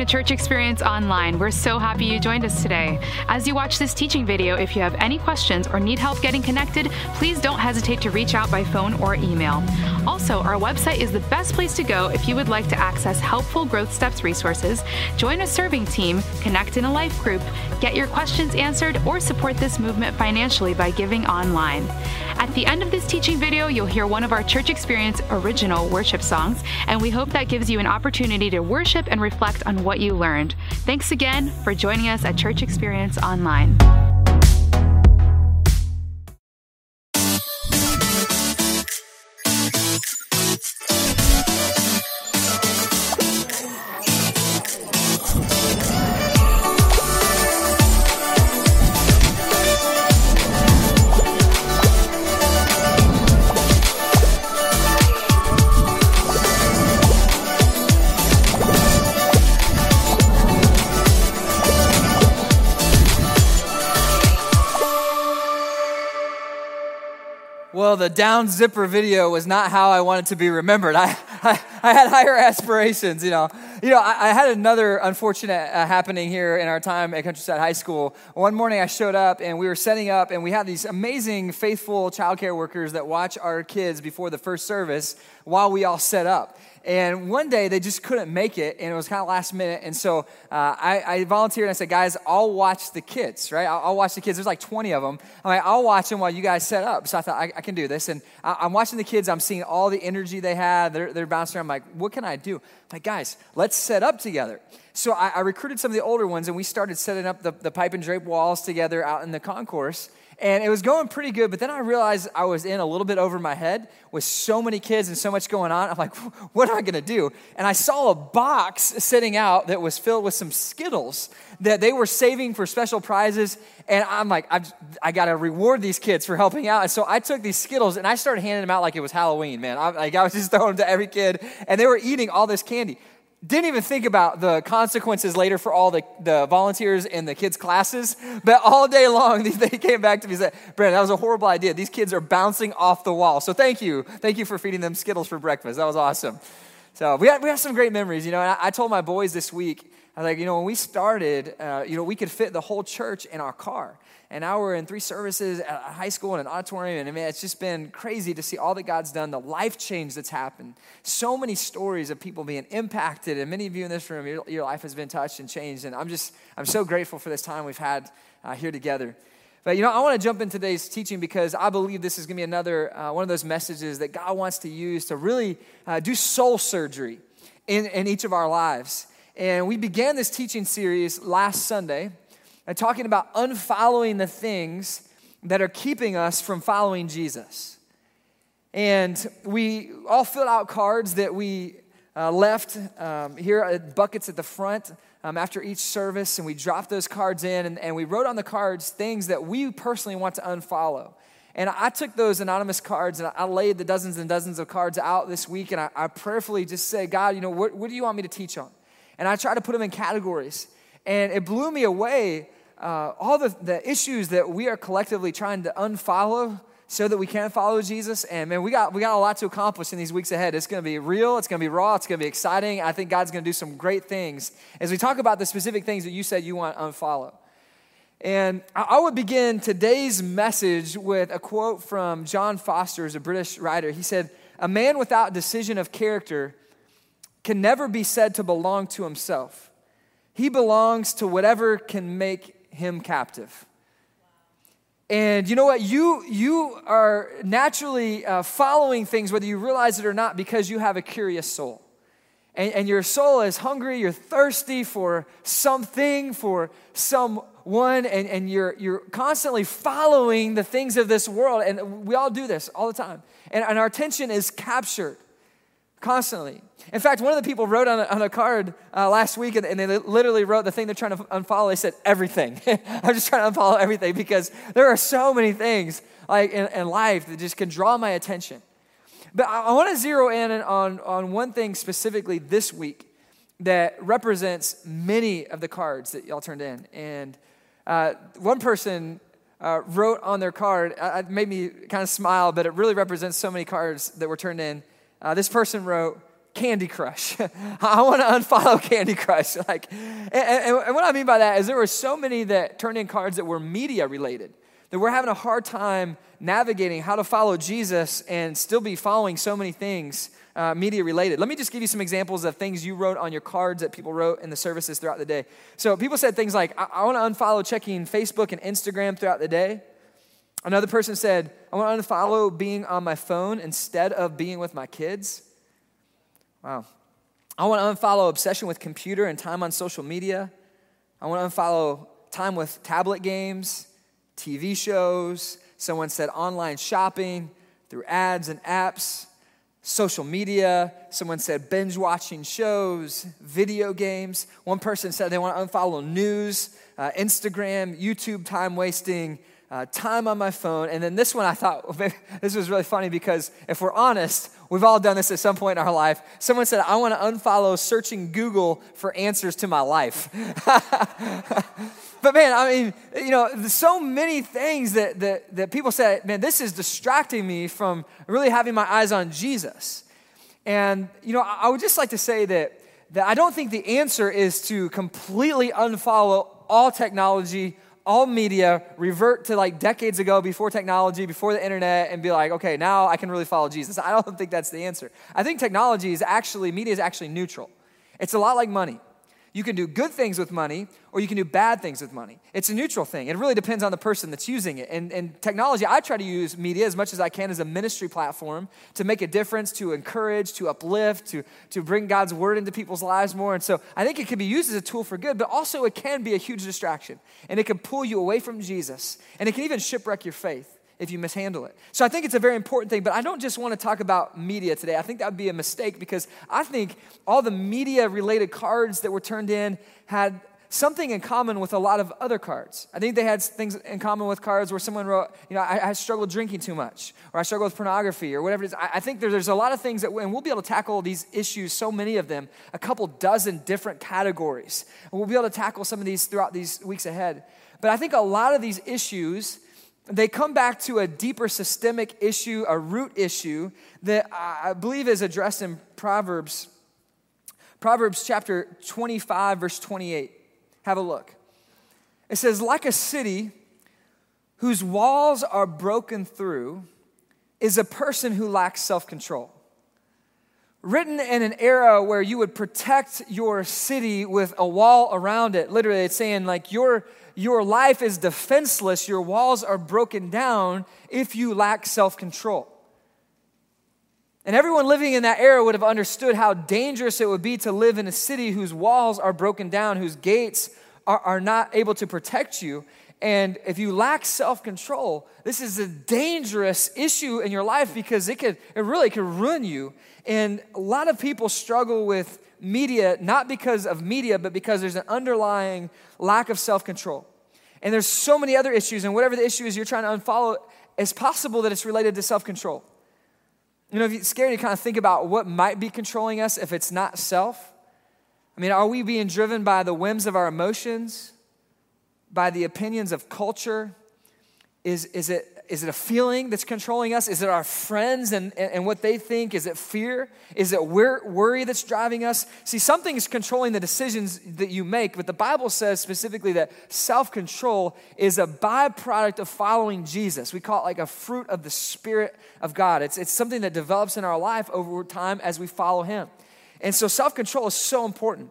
to Church Experience Online. We're so happy you joined us today. As you watch this teaching video, if you have any questions or need help getting connected, please don't hesitate to reach out by phone or email. Also, our website is the best place to go if you would like to access helpful Growth Steps resources, join a serving team, connect in a life group, get your questions answered, or support this movement financially by giving online. At the end of this teaching video, you'll hear one of our Church Experience original worship songs, and we hope that gives you an opportunity to worship and reflect on what you learned. Thanks again for joining us at Church Experience Online. Well, the down zipper video was not how I wanted to be remembered. I, I, I had higher aspirations, you know. You know, I, I had another unfortunate uh, happening here in our time at Countryside High School. One morning I showed up and we were setting up, and we had these amazing, faithful childcare workers that watch our kids before the first service while we all set up. And one day they just couldn't make it, and it was kind of last minute. And so uh, I, I, volunteered and I said, guys, I'll watch the kids, right? I'll, I'll, watch the kids. There's like 20 of them. I'm like, I'll watch them while you guys set up. So I thought, I, I can do this. And I, am watching the kids. I'm seeing all the energy they had. They're, they're bouncing around. I'm like, what can I do? I'm like, guys, let's set up together. So I, I recruited some of the older ones, and we started setting up the, the pipe and drape walls together out in the concourse and it was going pretty good. But then I realized I was in a little bit over my head with so many kids and so much going on. I'm like, what am I going to do? And I saw a box sitting out that was filled with some Skittles that they were saving for special prizes. And I'm like, I've, I got to reward these kids for helping out. And so I took these Skittles and I started handing them out like it was Halloween, man. I, like I was just throwing them to every kid, and they were eating all this candy didn't even think about the consequences later for all the, the volunteers in the kids' classes. But all day long, they came back to me and said, Brandon, that was a horrible idea. These kids are bouncing off the wall. So thank you. Thank you for feeding them Skittles for breakfast. That was awesome. So we have, we have some great memories, you know. And I, I told my boys this week, I was like, you know, when we started, uh, you know, we could fit the whole church in our car. And now we're in three services at a high school and an auditorium. And I mean, it's just been crazy to see all that God's done, the life change that's happened. So many stories of people being impacted. And many of you in this room, your, your life has been touched and changed. And I'm just, I'm so grateful for this time we've had uh, here together. But you know, I want to jump in today's teaching because I believe this is going to be another uh, one of those messages that God wants to use to really uh, do soul surgery in, in each of our lives. And we began this teaching series last Sunday and talking about unfollowing the things that are keeping us from following Jesus. And we all filled out cards that we uh, left um, here at buckets at the front um, after each service, and we dropped those cards in, and, and we wrote on the cards things that we personally want to unfollow. And I took those anonymous cards and I laid the dozens and dozens of cards out this week, and I, I prayerfully just said, God, you know, what, what do you want me to teach on? And I tried to put them in categories. And it blew me away uh, all the, the issues that we are collectively trying to unfollow so that we can follow Jesus. And man, we got, we got a lot to accomplish in these weeks ahead. It's going to be real, it's going to be raw, it's going to be exciting. I think God's going to do some great things as we talk about the specific things that you said you want to unfollow. And I would begin today's message with a quote from John Foster, a British writer. He said, A man without decision of character can never be said to belong to himself. He belongs to whatever can make him captive. And you know what? You, you are naturally uh, following things, whether you realize it or not, because you have a curious soul. And, and your soul is hungry, you're thirsty for something, for someone, and, and you're, you're constantly following the things of this world. And we all do this all the time. And, and our attention is captured constantly. In fact, one of the people wrote on a, on a card uh, last week, and, and, they literally wrote the thing they're trying to unfollow. They said everything. I'm just trying to unfollow everything because there are so many things like in, in life that just can draw my attention. But I, I want to zero in on, on one thing specifically this week that represents many of the cards that y'all turned in. And uh, one person uh, wrote on their card, it made me kind of smile, but it really represents so many cards that were turned in. Uh, this person wrote, Candy Crush. I want to unfollow Candy Crush. Like, and, and, and, what I mean by that is there were so many that turned in cards that were media related that we're having a hard time navigating how to follow Jesus and still be following so many things uh, media related. Let me just give you some examples of things you wrote on your cards that people wrote in the services throughout the day. So people said things like, I, I want to unfollow checking Facebook and Instagram throughout the day. Another person said, I want to unfollow being on my phone instead of being with my kids. Wow. I want to unfollow obsession with computer and time on social media. I want to unfollow time with tablet games, TV shows. Someone said online shopping through ads and apps, social media. Someone said binge watching shows, video games. One person said they want to unfollow news, uh, Instagram, YouTube time wasting, uh, time on my phone. And then this one I thought, this was really funny because if we're honest, we've all done this at some point in our life. Someone said, I want to unfollow searching Google for answers to my life. but man, I mean, you know, so many things that, that, that people say, man, this is distracting me from really having my eyes on Jesus. And, you know, I would just like to say that, that I don't think the answer is to completely unfollow all technology all media revert to like decades ago before technology, before the internet, and be like, okay, now I can really follow Jesus. I don't think that's the answer. I think technology is actually, media is actually neutral. It's a lot like money. You can do good things with money or you can do bad things with money. It's a neutral thing. It really depends on the person that's using it. And, and technology, I try to use media as much as I can as a ministry platform to make a difference, to encourage, to uplift, to, to bring God's word into people's lives more. And so I think it can be used as a tool for good, but also it can be a huge distraction. And it can pull you away from Jesus. And it can even shipwreck your faith if you mishandle it. So I think it's a very important thing, but I don't just want to talk about media today. I think that would be a mistake because I think all the media related cards that were turned in had something in common with a lot of other cards. I think they had things in common with cards where someone wrote, you know, I, I struggle drinking too much, or I struggle with pornography, or whatever it is. I, I think there, there's a lot of things that, and we'll be able to tackle these issues, so many of them, a couple dozen different categories. And we'll be able to tackle some of these throughout these weeks ahead. But I think a lot of these issues, they come back to a deeper systemic issue, a root issue that I believe is addressed in Proverbs. Proverbs chapter 25, verse 28. Have a look. It says, like a city whose walls are broken through is a person who lacks self control. Written in an era where you would protect your city with a wall around it. Literally, it's saying, like, your your life is defenseless, your walls are broken down if you lack self control. And everyone living in that era would have understood how dangerous it would be to live in a city whose walls are broken down, whose gates are, are not able to protect you. And if you lack self control, this is a dangerous issue in your life because it could, it really could ruin you. And a lot of people struggle with media, not because of media, but because there's an underlying lack of self control. And there's so many other issues, and whatever the issue is you're trying to unfollow, it's possible that it's related to self control. You know, if it's scary to kind of think about what might be controlling us if it's not self. I mean, are we being driven by the whims of our emotions, by the opinions of culture? Is, is it is it a feeling that's controlling us? Is it our friends and, and, what they think? Is it fear? Is it worry that's driving us? See, something is controlling the decisions that you make, but the Bible says specifically that self control is a byproduct of following Jesus. We call it like a fruit of the Spirit of God. It's, it's something that develops in our life over time as we follow Him. And so self control is so important.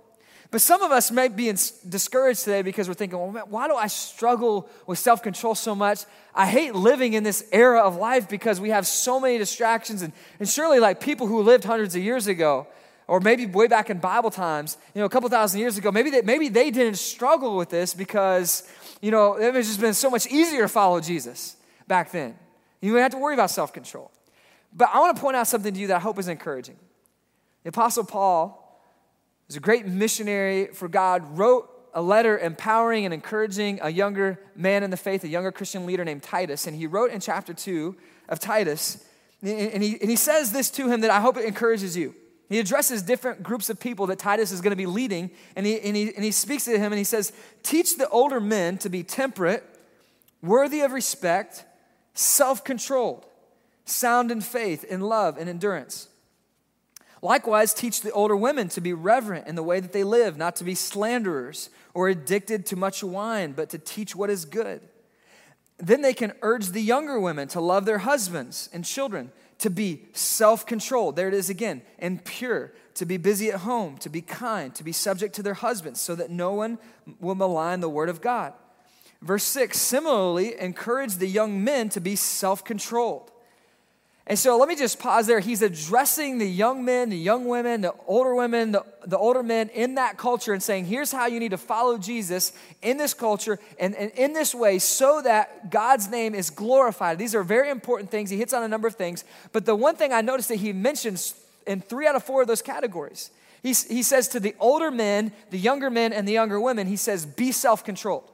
But some of us may be discouraged today because we're thinking, well, man, why do I struggle with self control so much? I hate living in this era of life because we have so many distractions. And, and surely, like people who lived hundreds of years ago, or maybe way back in Bible times, you know, a couple thousand years ago, maybe they, maybe they didn't struggle with this because, you know, it was just been so much easier to follow Jesus back then. You didn't have to worry about self control. But I want to point out something to you that I hope is encouraging. The Apostle Paul was a great missionary for God, wrote a letter empowering and encouraging a younger man in the faith, a younger Christian leader named Titus. And he wrote in chapter 2 of Titus, and he, and he says this to him that I hope it encourages you. He addresses different groups of people that Titus is going to be leading, and he, and, he, and he speaks to him and he says, Teach the older men to be temperate, worthy of respect, self controlled, sound in faith, in love, and endurance. Likewise, teach the older women to be reverent in the way that they live, not to be slanderers or addicted to much wine, but to teach what is good. Then they can urge the younger women to love their husbands and children, to be self controlled. There it is again, and pure, to be busy at home, to be kind, to be subject to their husbands, so that no one will malign the word of God. Verse 6 similarly, encourage the young men to be self controlled. And so let me just pause there. He's addressing the young men, the young women, the older women, the, the older men in that culture and saying, here's how you need to follow Jesus in this culture and, and in this way so that God's name is glorified. These are very important things. He hits on a number of things. But the one thing I noticed that he mentions in three out of four of those categories, he, he says to the older men, the younger men, and the younger women, he says, be self controlled.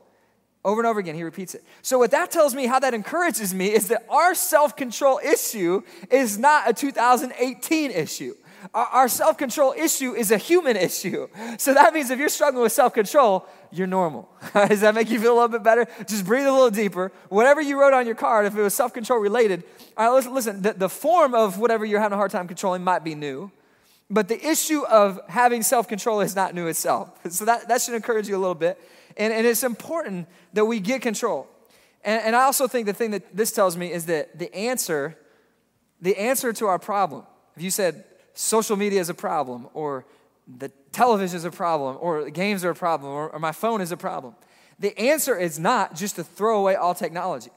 Over and over again, he repeats it. So, what that tells me, how that encourages me, is that our self control issue is not a 2018 issue. Our, self control issue is a human issue. So, that means if you're struggling with self control, you're normal. Does that make you feel a little bit better? Just breathe a little deeper. Whatever you wrote on your card, if it was self control related, all right, listen, listen the, the form of whatever you're having a hard time controlling might be new. But the issue of having self control is not new itself. So that, that should encourage you a little bit. And, and it's important that we get control. And, and I also think the thing that this tells me is that the answer, the answer to our problem, if you said social media is a problem, or the television is a problem, or games are a problem, or, or my phone is a problem, the answer is not just to throw away all technology,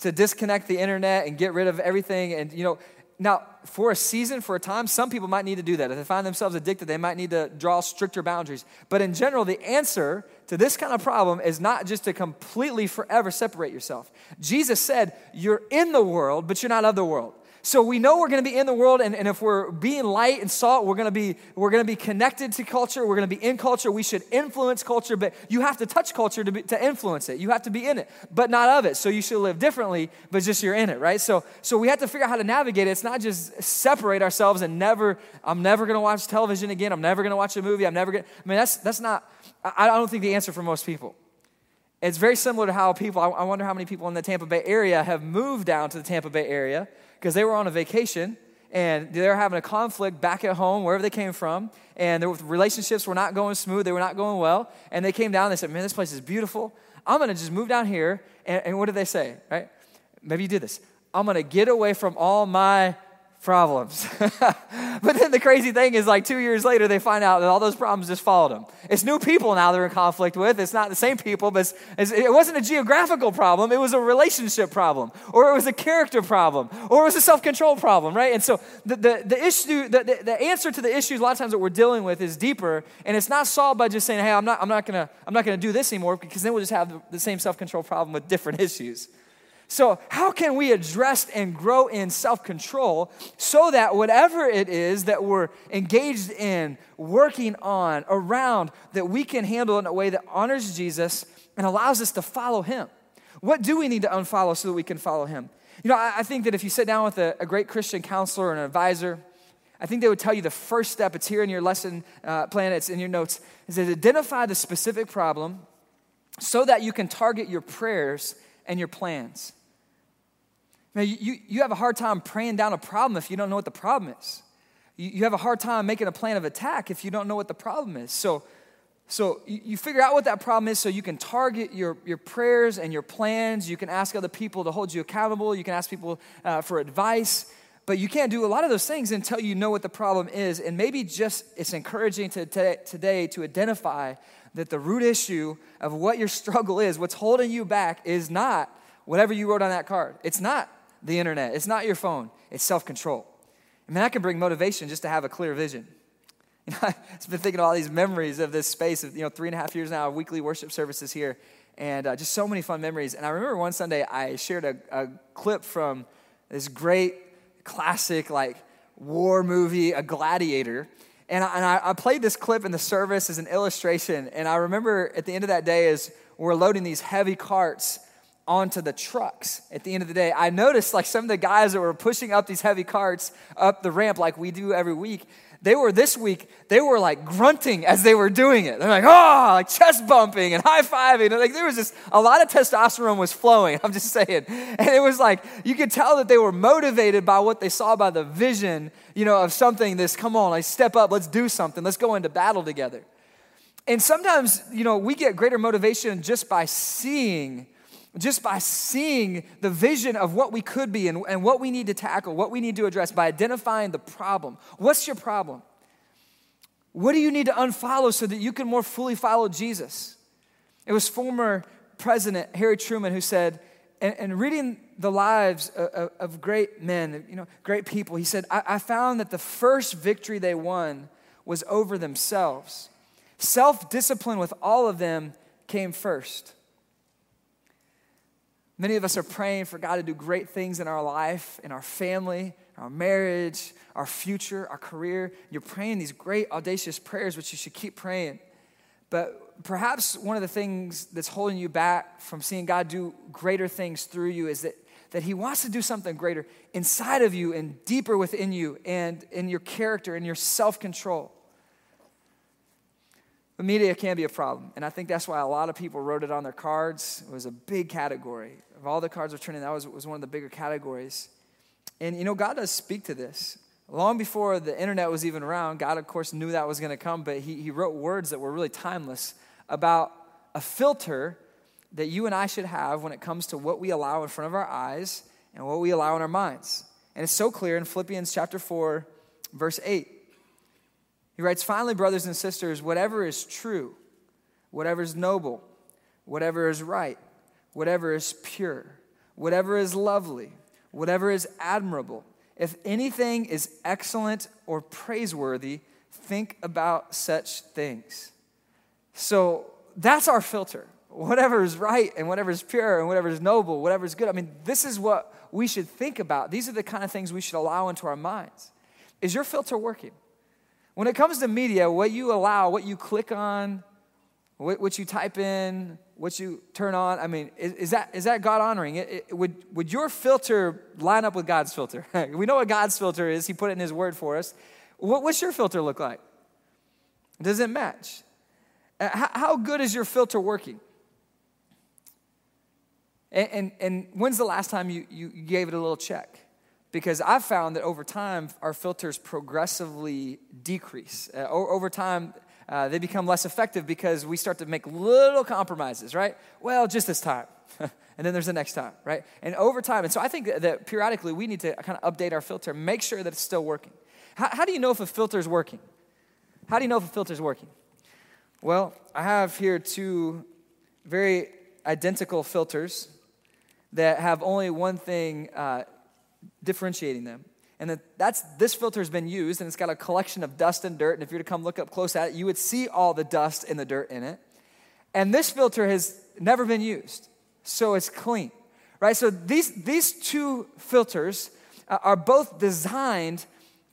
to disconnect the internet and get rid of everything. And, you know, now, for a season, for a time, some people might need to do that. If they find themselves addicted, they might need to draw stricter boundaries. But in general, the answer to this kind of problem is not just to completely forever separate yourself. Jesus said, You're in the world, but you're not of the world. So we know we're going to be in the world, and, and if we're being light and salt, we're going to be we're going to be connected to culture. We're going to be in culture. We should influence culture, but you have to touch culture to be, to influence it. You have to be in it, but not of it. So you should live differently, but just you're in it, right? So so we have to figure out how to navigate it. It's not just separate ourselves and never. I'm never going to watch television again. I'm never going to watch a movie. I'm never going. I mean, that's that's not. I, I don't think the answer for most people. It's very similar to how people. I, I wonder how many people in the Tampa Bay area have moved down to the Tampa Bay area because they were on a vacation and they were having a conflict back at home, wherever they came from, and their relationships were not going smooth, they were not going well, and they came down and they said, Man, this place is beautiful. I'm gonna just move down here. And, and what did they say, right? Maybe you did this. I'm gonna get away from all my problems. but then the crazy thing is, like two years later, they find out that all those problems just followed them. It's new people now they're in conflict with. It's not the same people, but it's, it's, it wasn't a geographical problem. It was a relationship problem, or it was a character problem, or it was a self control problem, right? And so the, the, the issue, the, the, the, answer to the issues a lot of times that we're dealing with is deeper, and it's not solved by just saying, hey, I'm not, I'm not to I'm not gonna do this anymore, because then we'll just have the, the same self control problem with different issues. So, how can we address and grow in self control so that whatever it is that we're engaged in, working on, around, that we can handle in a way that honors Jesus and allows us to follow Him? What do we need to unfollow so that we can follow Him? You know, I, think that if you sit down with a, a, great Christian counselor or an advisor, I think they would tell you the first step, it's here in your lesson uh, plan, it's in your notes, is to identify the specific problem so that you can target your prayers and your plans. You, you have a hard time praying down a problem if you don't know what the problem is. You, you have a hard time making a plan of attack if you don't know what the problem is. So, so you, you figure out what that problem is so you can target your, your prayers and your plans. You can ask other people to hold you accountable. You can ask people uh, for advice. But you can't do a lot of those things until you know what the problem is. And maybe just it's encouraging to, to, today to identify that the root issue of what your struggle is, what's holding you back, is not whatever you wrote on that card. It's not the internet. It's not your phone, it's self control. I mean, that can bring motivation just to have a clear vision. You know, I've been thinking of all these memories of this space of, you know, three and a half years now of weekly worship services here, and uh, just so many fun memories. And I remember one Sunday I shared a, a clip from this great classic, like, war movie, A Gladiator. And I, and I, played this clip in the service as an illustration. And I remember at the end of that day, as we're loading these heavy carts onto the trucks at the end of the day. I noticed like some of the guys that were pushing up these heavy carts up the ramp like we do every week, They were this week, they were like grunting as they were doing it. They're like, oh, like chest bumping and high fiving. Like there was just a lot of testosterone was flowing. I'm just saying. And it was like, you could tell that they were motivated by what they saw by the vision, you know, of something this, come on, like step up, let's do something, let's go into battle together. And sometimes, you know, we get greater motivation just by seeing just by seeing the vision of what we could be and, and what we need to tackle, what we need to address, by identifying the problem. What's your problem? What do you need to unfollow so that you can more fully follow Jesus? It was former President Harry Truman who said, and, and reading the lives of, of, great men, you know, great people, he said, I, I found that the first victory they won was over themselves. Self discipline with all of them came first. Many of us are praying for God to do great things in our life, in our family, our marriage, our future, our career. You're praying these great, audacious prayers, which you should keep praying. But perhaps one of the things that's holding you back from seeing God do greater things through you is that, that He wants to do something greater inside of you and deeper within you and in your character and your self control. But media can be a problem. And I think that's why a lot of people wrote it on their cards. It was a big category. Of all the cards returning, that was, was one of the bigger categories. And you know, God does speak to this. Long before the internet was even around, God, of course, knew that was going to come, but he, he wrote words that were really timeless about a filter that you and I should have when it comes to what we allow in front of our eyes and what we allow in our minds. And it's so clear in Philippians chapter 4, verse 8. He writes, Finally, brothers and sisters, whatever is true, whatever is noble, whatever is right, whatever is pure, whatever is lovely, whatever is admirable, if anything is excellent or praiseworthy, think about such things. So that's our filter. Whatever is right and whatever is pure and whatever is noble, whatever is good. I mean, this is what we should think about. These are the kind of things we should allow into our minds. Is your filter working? When it comes to media, what you allow, what you click on, what, you type in, what you turn on, I mean, is, is that, is that God honoring? It, it, would, would your filter line up with God's filter? we know what God's filter is, He put it in His word for us. What, what's your filter look like? Does it match? Uh, how, how good is your filter working? And, and, and, when's the last time you, you gave it a little check? Because I've found that over time, our filters progressively decrease. Uh, over time, uh, they become less effective because we start to make little compromises, right? Well, just this time. and then there's the next time, right? And over time, and so I think that, that periodically we need to kind of update our filter, make sure that it's still working. How, how do you know if a filter is working? How do you know if a filter is working? Well, I have here two very identical filters that have only one thing uh, differentiating them. And that's this filter has been used, and it's got a collection of dust and dirt. And if you were to come look up close at it, you would see all the dust and the dirt in it. And this filter has never been used, so it's clean, right? So these these two filters uh, are both designed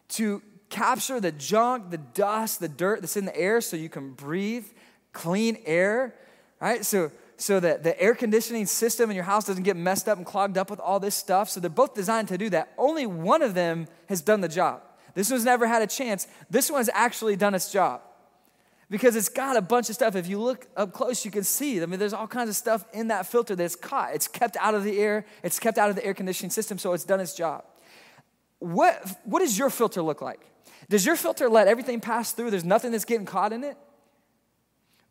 to capture the junk, the dust, the dirt that's in the air, so you can breathe clean air, right? So so that the air conditioning system in your house doesn't get messed up and clogged up with all this stuff. So they're both designed to do that. Only one of them has done the job. This one's never had a chance. This one's actually done its job because it's got a bunch of stuff. If you look up close, you can see. I mean, there's all kinds of stuff in that filter that's caught. It's kept out of the air, it's kept out of the air conditioning system, so it's done its job. What, what does your filter look like? Does your filter let everything pass through? There's nothing that's getting caught in it?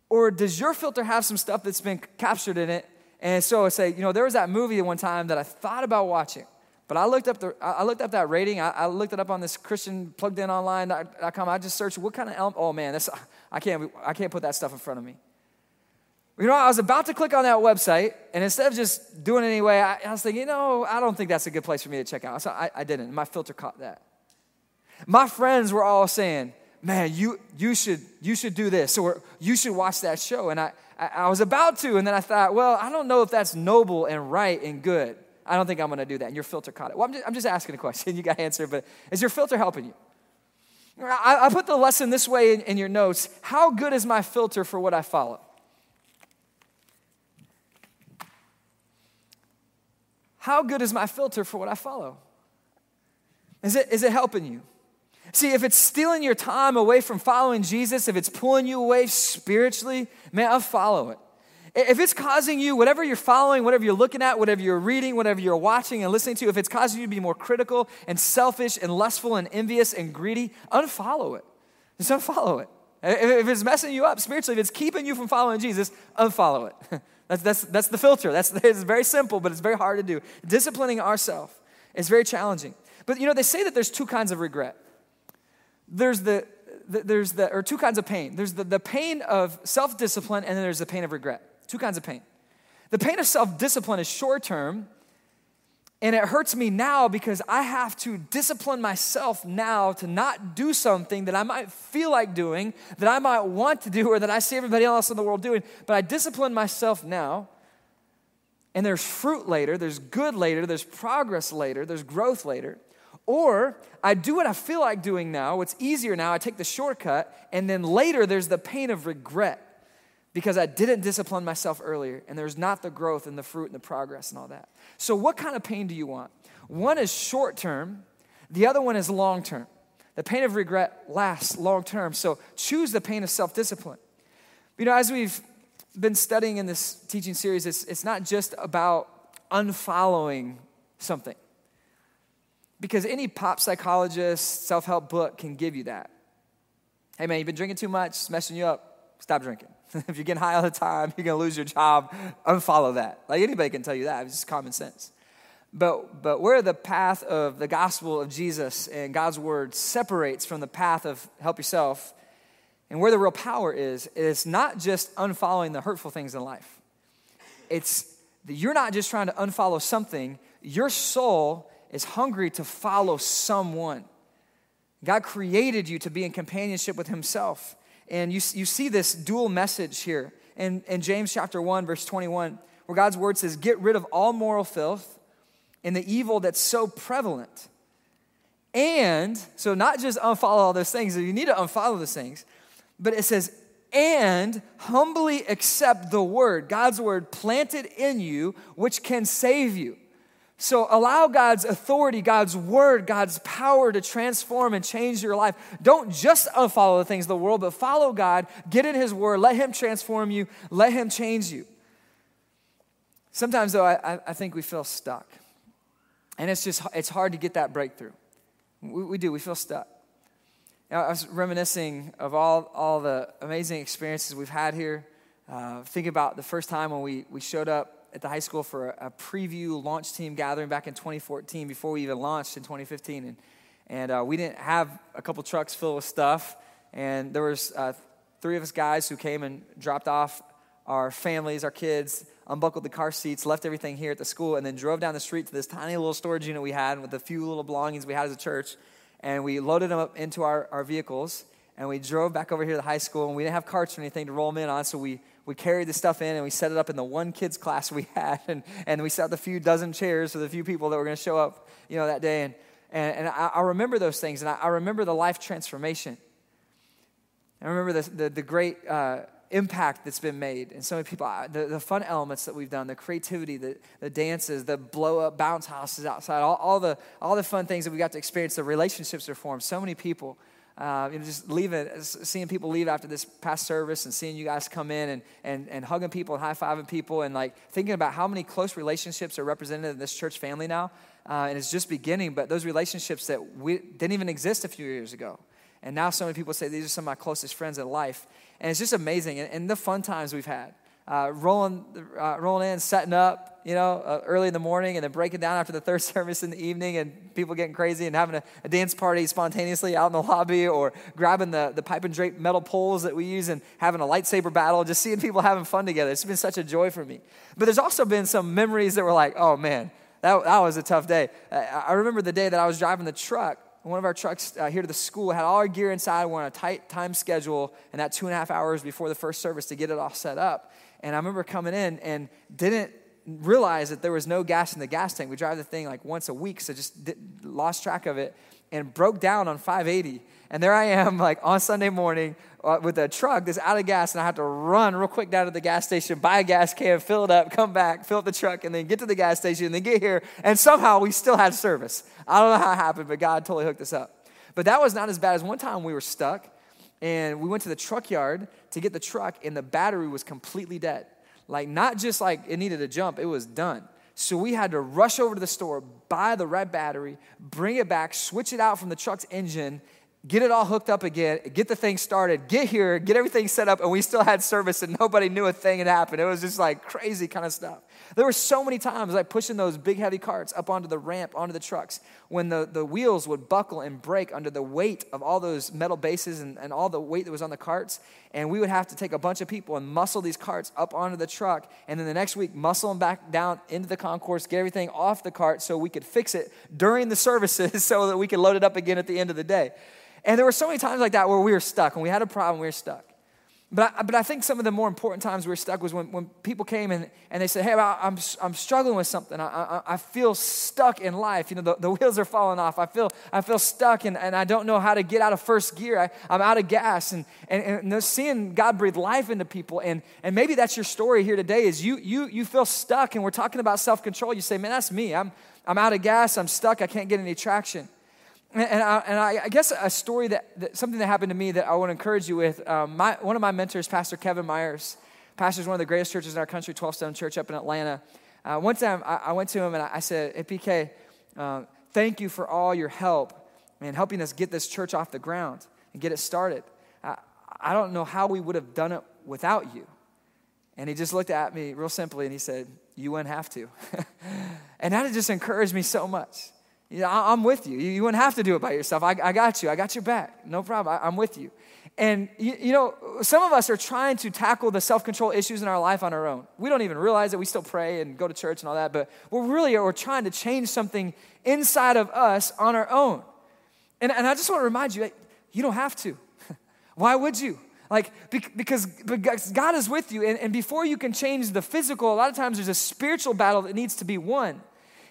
Or does your filter have some stuff that's been captured in it? And so I say, you know, there was that movie one time that I thought about watching, but I looked up the I looked up that rating. I, I looked it up on this Christian plugged in online.com. I just searched what kind of oh man, this I can't I can't put that stuff in front of me. You know, I was about to click on that website, and instead of just doing it anyway, I, I was thinking, you know, I don't think that's a good place for me to check out. So I, I didn't. My filter caught that. My friends were all saying, man, you, you, should, you should do this, or you should watch that show. And I, I, was about to, and then I thought, well, I don't know if that's noble and right and good. I don't think I'm going to do that. And your filter caught it. Well, I'm just, I'm just asking a question. You got to answer, but is your filter helping you? I, I put the lesson this way in, in your notes How good is my filter for what I follow? How good is my filter for what I follow? Is it, is it helping you? See, if it's stealing your time away from following Jesus, if it's pulling you away spiritually, man, I'll follow it. If it's causing you, whatever you're following, whatever you're looking at, whatever you're reading, whatever you're watching and listening to, if it's causing you to be more critical and selfish and lustful and envious and greedy, unfollow it. Just unfollow it. If it's messing you up spiritually, if it's keeping you from following Jesus, unfollow it. That's, that's, that's the filter. That's, it's very simple, but it's very hard to do. Disciplining ourselves is very challenging. But you know, they say that there's two kinds of regret. There's the, the there's the, or two kinds of pain. There's the, the pain of self discipline, and then there's the pain of regret. Two kinds of pain. The pain of self discipline is short term, and it hurts me now because I have to discipline myself now to not do something that I might feel like doing, that I might want to do, or that I see everybody else in the world doing. But I discipline myself now, and there's fruit later, there's good later, there's progress later, there's growth later. Or I do what I feel like doing now, what's easier now, I take the shortcut, and then later there's the pain of regret because I didn't discipline myself earlier, and there's not the growth and the fruit and the progress and all that. So, what kind of pain do you want? One is short term, the other one is long term. The pain of regret lasts long term, so choose the pain of self discipline. You know, as we've been studying in this teaching series, it's, it's not just about unfollowing something. Because any pop psychologist, self help book can give you that. Hey man, you've been drinking too much, it's messing you up, stop drinking. if you're getting high all the time, you're to lose your job. Unfollow that. Like anybody can tell you that. It's just common sense. But, but where the path of the gospel of Jesus and God's word separates from the path of help yourself, and where the real power is, is not just unfollowing the hurtful things in life. It's that you're not just trying to unfollow something, your soul is hungry to follow someone. God created you to be in companionship with Himself. And you, you see this dual message here in, in James chapter 1, verse 21, where God's word says, Get rid of all moral filth and the evil that's so prevalent. And, so not just unfollow all those things, you need to unfollow those things, but it says, and humbly accept the word, God's word planted in you, which can save you. So allow God's authority, God's word, God's power to transform and change your life. Don't just unfollow the things of the world, but follow God, get in his word, let him transform you, let him change you. Sometimes though, I, I think we feel stuck. And it's just, it's hard to get that breakthrough. We, we do, we feel stuck. Now, I was reminiscing of all, all the amazing experiences we've had here. Uh, thinking about the first time when we, we showed up at the high school for a, a, preview launch team gathering back in 2014 before we even launched in 2015. And, and uh, we didn't have a couple trucks filled with stuff. And there was uh, three of us guys who came and dropped off our families, our kids, unbuckled the car seats, left everything here at the school, and then drove down the street to this tiny little storage unit we had with a few little belongings we had as a church. And we loaded them up into our, our vehicles, and we drove back over here to the high school, and we didn't have carts or anything to roll them in on, so we we carried the stuff in and we set it up in the one kids class we had and, and we set up the few dozen chairs for the few people that were going to show up you know that day. And, and, and I, I, remember those things and I, I, remember the life transformation. I remember the, the, the great uh, impact that's been made and so many people. The, the fun elements that we've done the creativity the, the dances the blow up bounce houses outside all, all, the, all the fun things that we got to experience the relationships that formed. So many people uh, you know, just leaving, seeing people leave after this past service and seeing you guys come in and, and, and hugging people and high fiving people and like thinking about how many close relationships are represented in this church family now. Uh, and it's just beginning, but those relationships that we didn't even exist a few years ago. And now so many people say these are some of my closest friends in life. And it's just amazing. And, and the fun times we've had uh, rolling, uh, rolling in, setting up, you know, uh, early in the morning, and then breaking down after the third service in the evening, and people getting crazy and having a, a, dance party spontaneously out in the lobby, or grabbing the, the pipe and drape metal poles that we use and having a lightsaber battle, just seeing people having fun together. It's been such a joy for me. But there's also been some memories that were like, oh man, that, that was a tough day. I remember the day that I was driving the truck one of our trucks uh, here to the school had all our gear inside. We're on a tight time schedule, and that two and a half hours before the first service to get it all set up. And I remember coming in and didn't realize that there was no gas in the gas tank. We drive the thing like once a week, so just did, lost track of it and broke down on 580. And there I am, like on Sunday morning uh, with a truck that's out of gas, and I have to run real quick down to the gas station, buy a gas can, fill it up, come back, fill up the truck, and then get to the gas station, and then get here. And somehow we still had service. I don't know how it happened, but God totally hooked us up. But that was not as bad as one time we were stuck and we went to the truck yard to get the truck and the battery was completely dead. Like, not just like it needed a jump, it was done. So we had to rush over to the store, buy the right battery, bring it back, switch it out from the truck's engine, get it all hooked up again, get the thing started, get here, get everything set up, and we still had service and nobody knew a thing had happened. It was just like crazy kind of stuff. There were so many times like pushing those big heavy carts up onto the ramp, onto the trucks, when the, the wheels would buckle and break under the weight of all those metal bases and, and all the weight that was on the carts. And we would have to take a bunch of people and muscle these carts up onto the truck. And then the next week, muscle them back down into the concourse, get everything off the cart so we could fix it during the services so that we could load it up again at the end of the day. And there were so many times like that where we were stuck. When we had a problem, we were stuck. But I, but I think some of the more important times we were stuck was when, when people came and, and they said, Hey, I'm, I'm struggling with something. I, I, I feel stuck in life. You know, the, the wheels are falling off. I feel, I feel stuck and, and I don't know how to get out of first gear. I, I'm out of gas. And, and, and seeing God breathe life into people. And, and maybe that's your story here today is you, you, you feel stuck and we're talking about self control. You say, Man, that's me. I'm, I'm out of gas. I'm stuck. I can't get any traction. And, I, and I, guess a story that, that, something that happened to me that I want to encourage you with. Um, my, one of my mentors, Pastor Kevin Myers, pastors one of the greatest churches in our country, 12 Stone Church up in Atlanta. Uh, one time I, I, went to him and I, said, Hey, PK, uh, thank you for all your help and helping us get this church off the ground and get it started. I, I don't know how we would have done it without you. And he just looked at me real simply and he said, You wouldn't have to. and that just encouraged me so much. You know, I'm with you. You wouldn't have to do it by yourself. I, I got you. I got your back. No problem. I, am with you. And, you, you, know, some of us are trying to tackle the self control issues in our life on our own. We don't even realize it. We still pray and go to church and all that, but we're really we're trying to change something inside of us on our own. And, and I just want to remind you, you don't have to. Why would you? Like, because, because God is with you. And, and before you can change the physical, a lot of times there's a spiritual battle that needs to be won.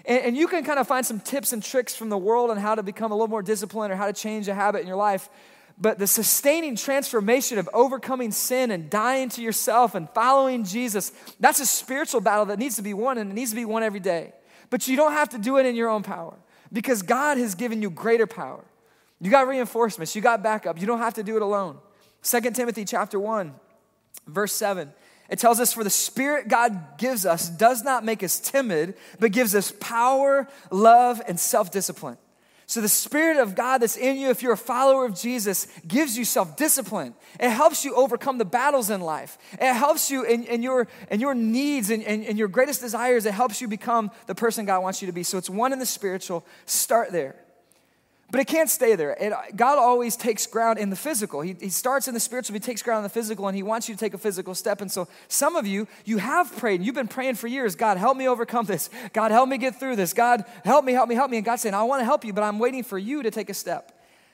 And, and you can kind of find some tips and tricks from the world on how to become a little more disciplined or how to change a habit in your life. But the sustaining transformation of overcoming sin and dying to yourself and following Jesus, that's a spiritual battle that needs to be won and it needs to be won every day. But you don't have to do it in your own power because God has given you greater power. You got reinforcements, you got backup. You don't have to do it alone. 2 Timothy chapter 1, verse 7 it tells us, For the Spirit God gives us does not make us timid, but gives us power, love, and self discipline. So, the Spirit of God that's in you, if you're a follower of Jesus, gives you self discipline. It helps you overcome the battles in life. It helps you in, in, your, in your needs and, and, and your greatest desires. It helps you become the person God wants you to be. So, it's one in the spiritual. Start there. But it can't stay there. It, God always takes ground in the physical. He, he starts in the spiritual, he takes ground in the physical, and he wants you to take a physical step. And so, some of you, you have prayed, and you've been praying for years God, help me overcome this. God, help me get through this. God, help me, help me, help me. And God's saying, I want to help you, but I'm waiting for you to take a step.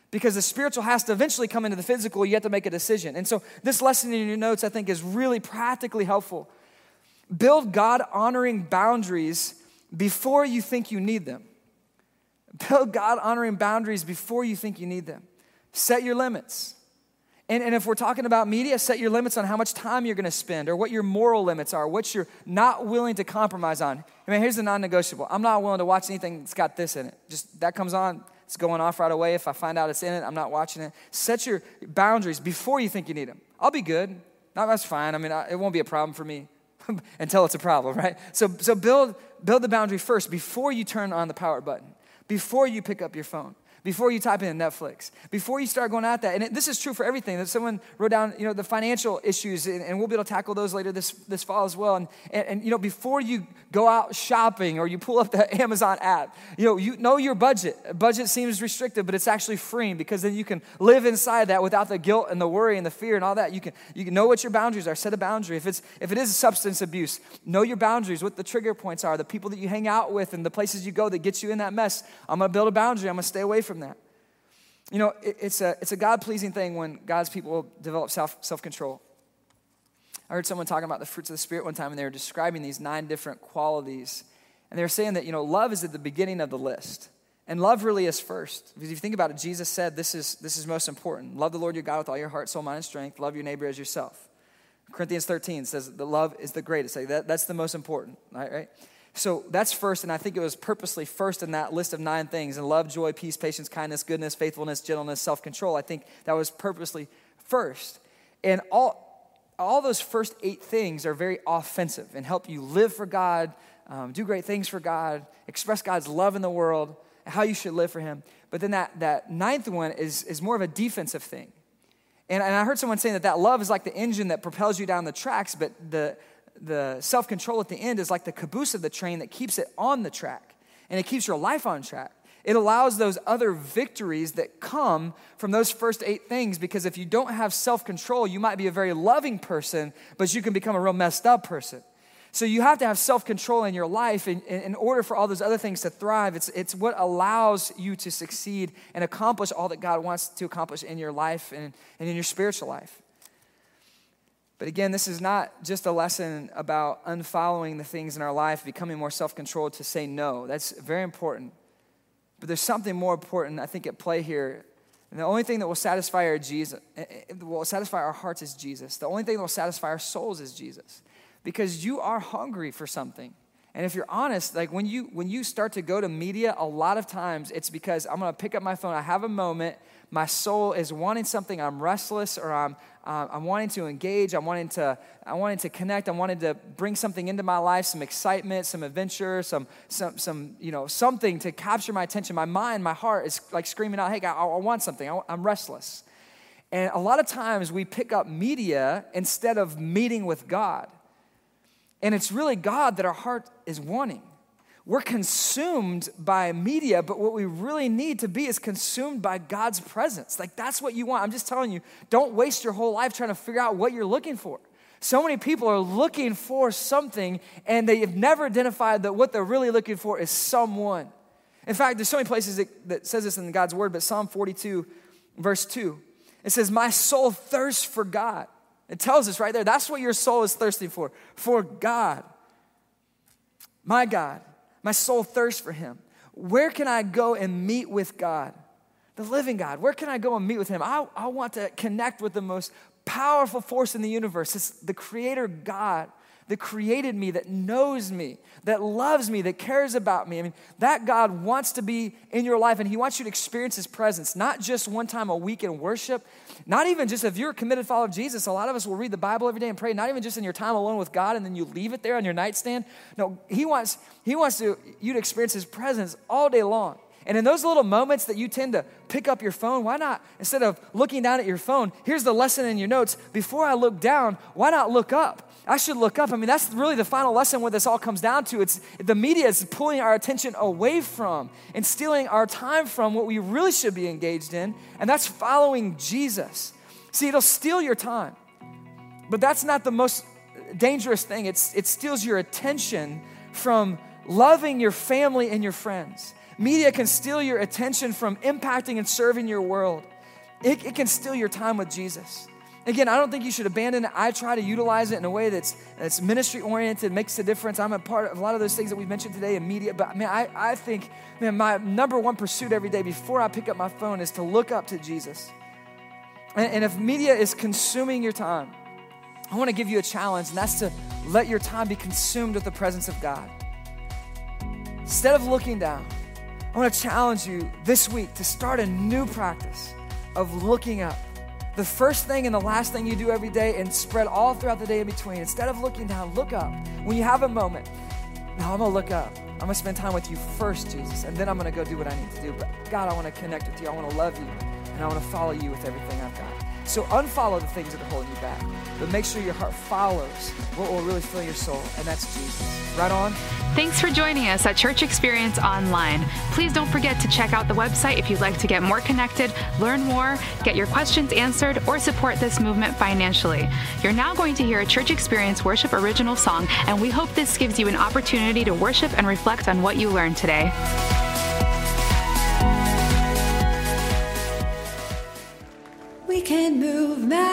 Because the spiritual has to eventually come into the physical, you have to make a decision. And so, this lesson in your notes, I think, is really practically helpful. Build God honoring boundaries before you think you need them. Build God honoring boundaries before you think you need them. Set your limits. And, and if we're talking about media, set your limits on how much time you're going to spend or what your moral limits are, what you're not willing to compromise on. I mean, here's the non negotiable I'm not willing to watch anything that's got this in it. Just that comes on, it's going off right away. If I find out it's in it, I'm not watching it. Set your boundaries before you think you need them. I'll be good. That's fine. I mean, it won't be a problem for me until it's a problem, right? So, so build, build the boundary first before you turn on the power button before you pick up your phone before you type in Netflix, before you start going at that. And it, this is true for everything. That someone wrote down, you know, the financial issues, and, and, we'll be able to tackle those later this, this fall as well. And, and, and, you know, before you go out shopping or you pull up the Amazon app, you know, you know your budget. Budget seems restrictive, but it's actually freeing because then you can live inside that without the guilt and the worry and the fear and all that. You can, you can know what your boundaries are, set a boundary. If, it's, if it is substance abuse, know your boundaries, what the trigger points are, the people that you hang out with and the places you go that get you in that mess. I'm going to build a boundary. I'm going to stay away from that. You know, it, it's a, it's a God pleasing thing when God's people develop self self control. I heard someone talking about the fruits of the Spirit one time, and they were describing these nine different qualities. And they were saying that, you know, love is at the beginning of the list. And love really is first. Because if you think about it, Jesus said this is, this is most important. Love the Lord your God with all your heart, soul, mind, and strength. Love your neighbor as yourself. Corinthians 13 says that love is the greatest. Like that, that's the most important, right? right? So that's first, and I think it was purposely first in that list of nine things. And love, joy, peace, patience, kindness, goodness, faithfulness, gentleness, self control. I think that was purposely first. And all, all those first eight things are very offensive and help you live for God, um, do great things for God, express God's love in the world, how you should live for Him. But then that, that ninth one is, is more of a defensive thing. And, and I heard someone saying that that love is like the engine that propels you down the tracks, but the, the self control at the end is like the caboose of the train that keeps it on the track and it keeps your life on track. It allows those other victories that come from those first eight things because if you don't have self control, you might be a very loving person, but you can become a real messed up person. So you have to have self control in your life in, in, order for all those other things to thrive. It's, it's what allows you to succeed and accomplish all that God wants to accomplish in your life and, and in your spiritual life. But again, this is not just a lesson about unfollowing the things in our life, becoming more self controlled to say no. That's very important. But there's something more important, I think, at play here. And the only thing that will satisfy our Jesus, eh, eh, will satisfy our hearts is Jesus. The only thing that will satisfy our souls is Jesus. Because you are hungry for something. And if you're honest, like when you when you start to go to media, a lot of times it's because I'm gonna pick up my phone, I have a moment, my soul is wanting something, I'm restless, or I'm uh, I'm wanting to engage. I'm wanting to, I wanted to connect. I wanted to bring something into my life, some excitement, some adventure, some, some, some, you know, something to capture my attention. My mind, my heart is like screaming out, hey, I, I want something. I, I'm restless. And a lot of times we pick up media instead of meeting with God. And it's really God that our heart is wanting. We're consumed by media, but what we really need to be is consumed by God's presence. Like, that's what you want. I'm just telling you, don't waste your whole life trying to figure out what you're looking for. So many people are looking for something and they have never identified that what they're really looking for is someone. In fact, there's so many places that, that says this in God's word, but Psalm 42, verse 2, it says, My soul thirsts for God. It tells us right there, that's what your soul is thirsting for, for God. My God. My soul thirsts for him. Where can I go and meet with God? The living God. Where can I go and meet with him? I, I want to connect with the most powerful force in the universe. It's the creator God that created me, that knows me, that loves me, that cares about me. I mean, that God wants to be in your life and He wants you to experience His presence, not just one time a week in worship, not even just if you're a committed follower of Jesus. A lot of us will read the Bible every day and pray, not even just in your time alone with God and then you leave it there on your nightstand. No, He wants, he wants to, you to experience His presence all day long. And in those little moments that you tend to pick up your phone, why not, instead of looking down at your phone, here's the lesson in your notes. Before I look down, why not look up? I should look up. I mean, that's really the final lesson where this all comes down to. It's the media is pulling our attention away from and stealing our time from what we really should be engaged in, and that's following Jesus. See, it'll steal your time. But that's not the most dangerous thing. It's, it steals your attention from loving your family and your friends. Media can steal your attention from impacting and serving your world. It, it can steal your time with Jesus. Again, I don't think you should abandon it. I try to utilize it in a way that's, that's ministry oriented, makes a difference. I'm a part of a lot of those things that we mentioned today in media. But man, I, I think, man, my number one pursuit every day before I pick up my phone is to look up to Jesus. And, and if media is consuming your time, I want to give you a challenge, and that's to let your time be consumed with the presence of God. Instead of looking down, I want to challenge you this week to start a new practice of looking up the first thing and the last thing you do every day and spread all throughout the day in between. Instead of looking down, look up. When you have a moment, now I'm gonna look up. I'm gonna spend time with you first, Jesus, and then I'm gonna go do what I need to do. But God, I wanna connect with you. I wanna love you, and I wanna follow you with everything I've got. So unfollow the things that are holding you back, but make sure your heart follows what will really fill your soul, and that's Jesus. Right on? Thanks for joining us at Church Experience Online. Please don't forget to check out the website if you'd like to get more connected, learn more, get your questions answered, or support this movement financially. You're now going to hear a Church Experience Worship original song, and we hope this gives you an opportunity to worship and reflect on what you learned today. We can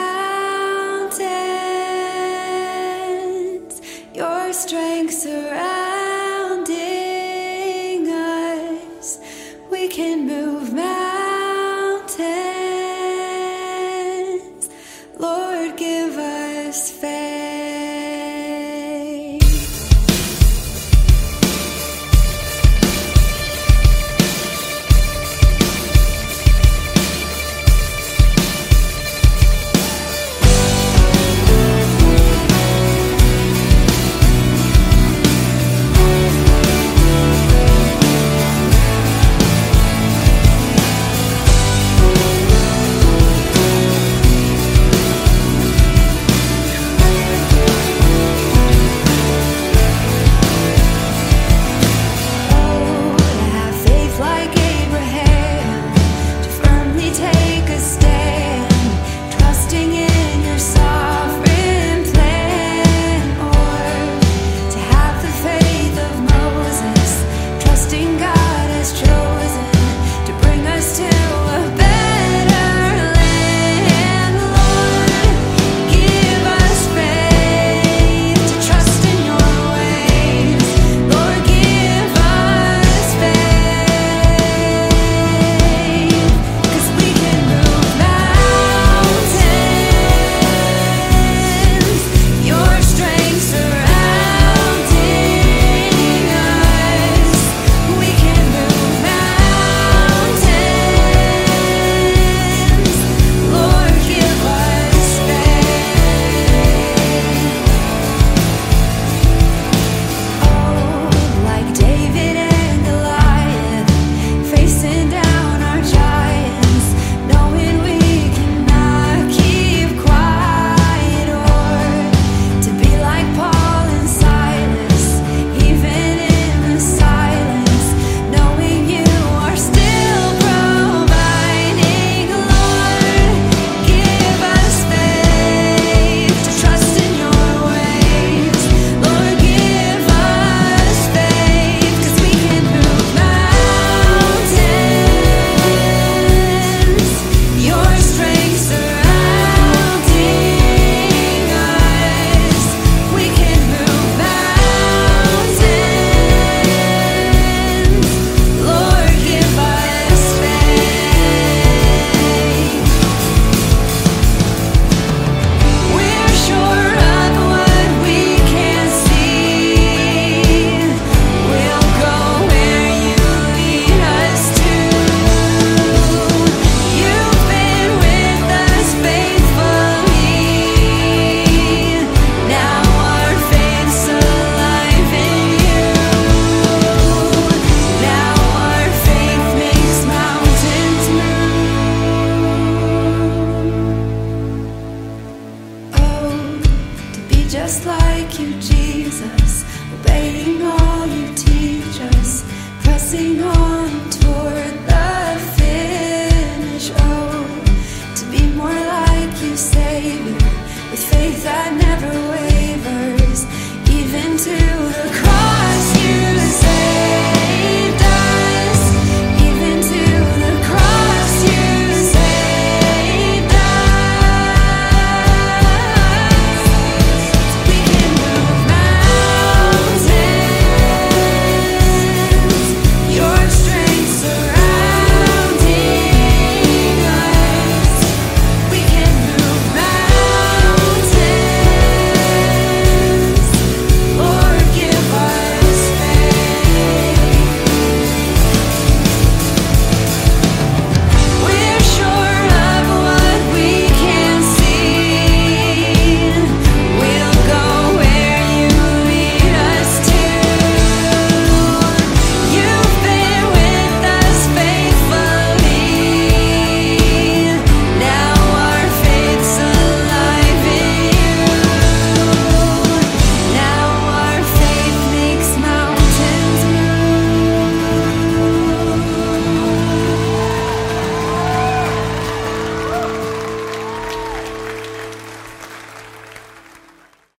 to the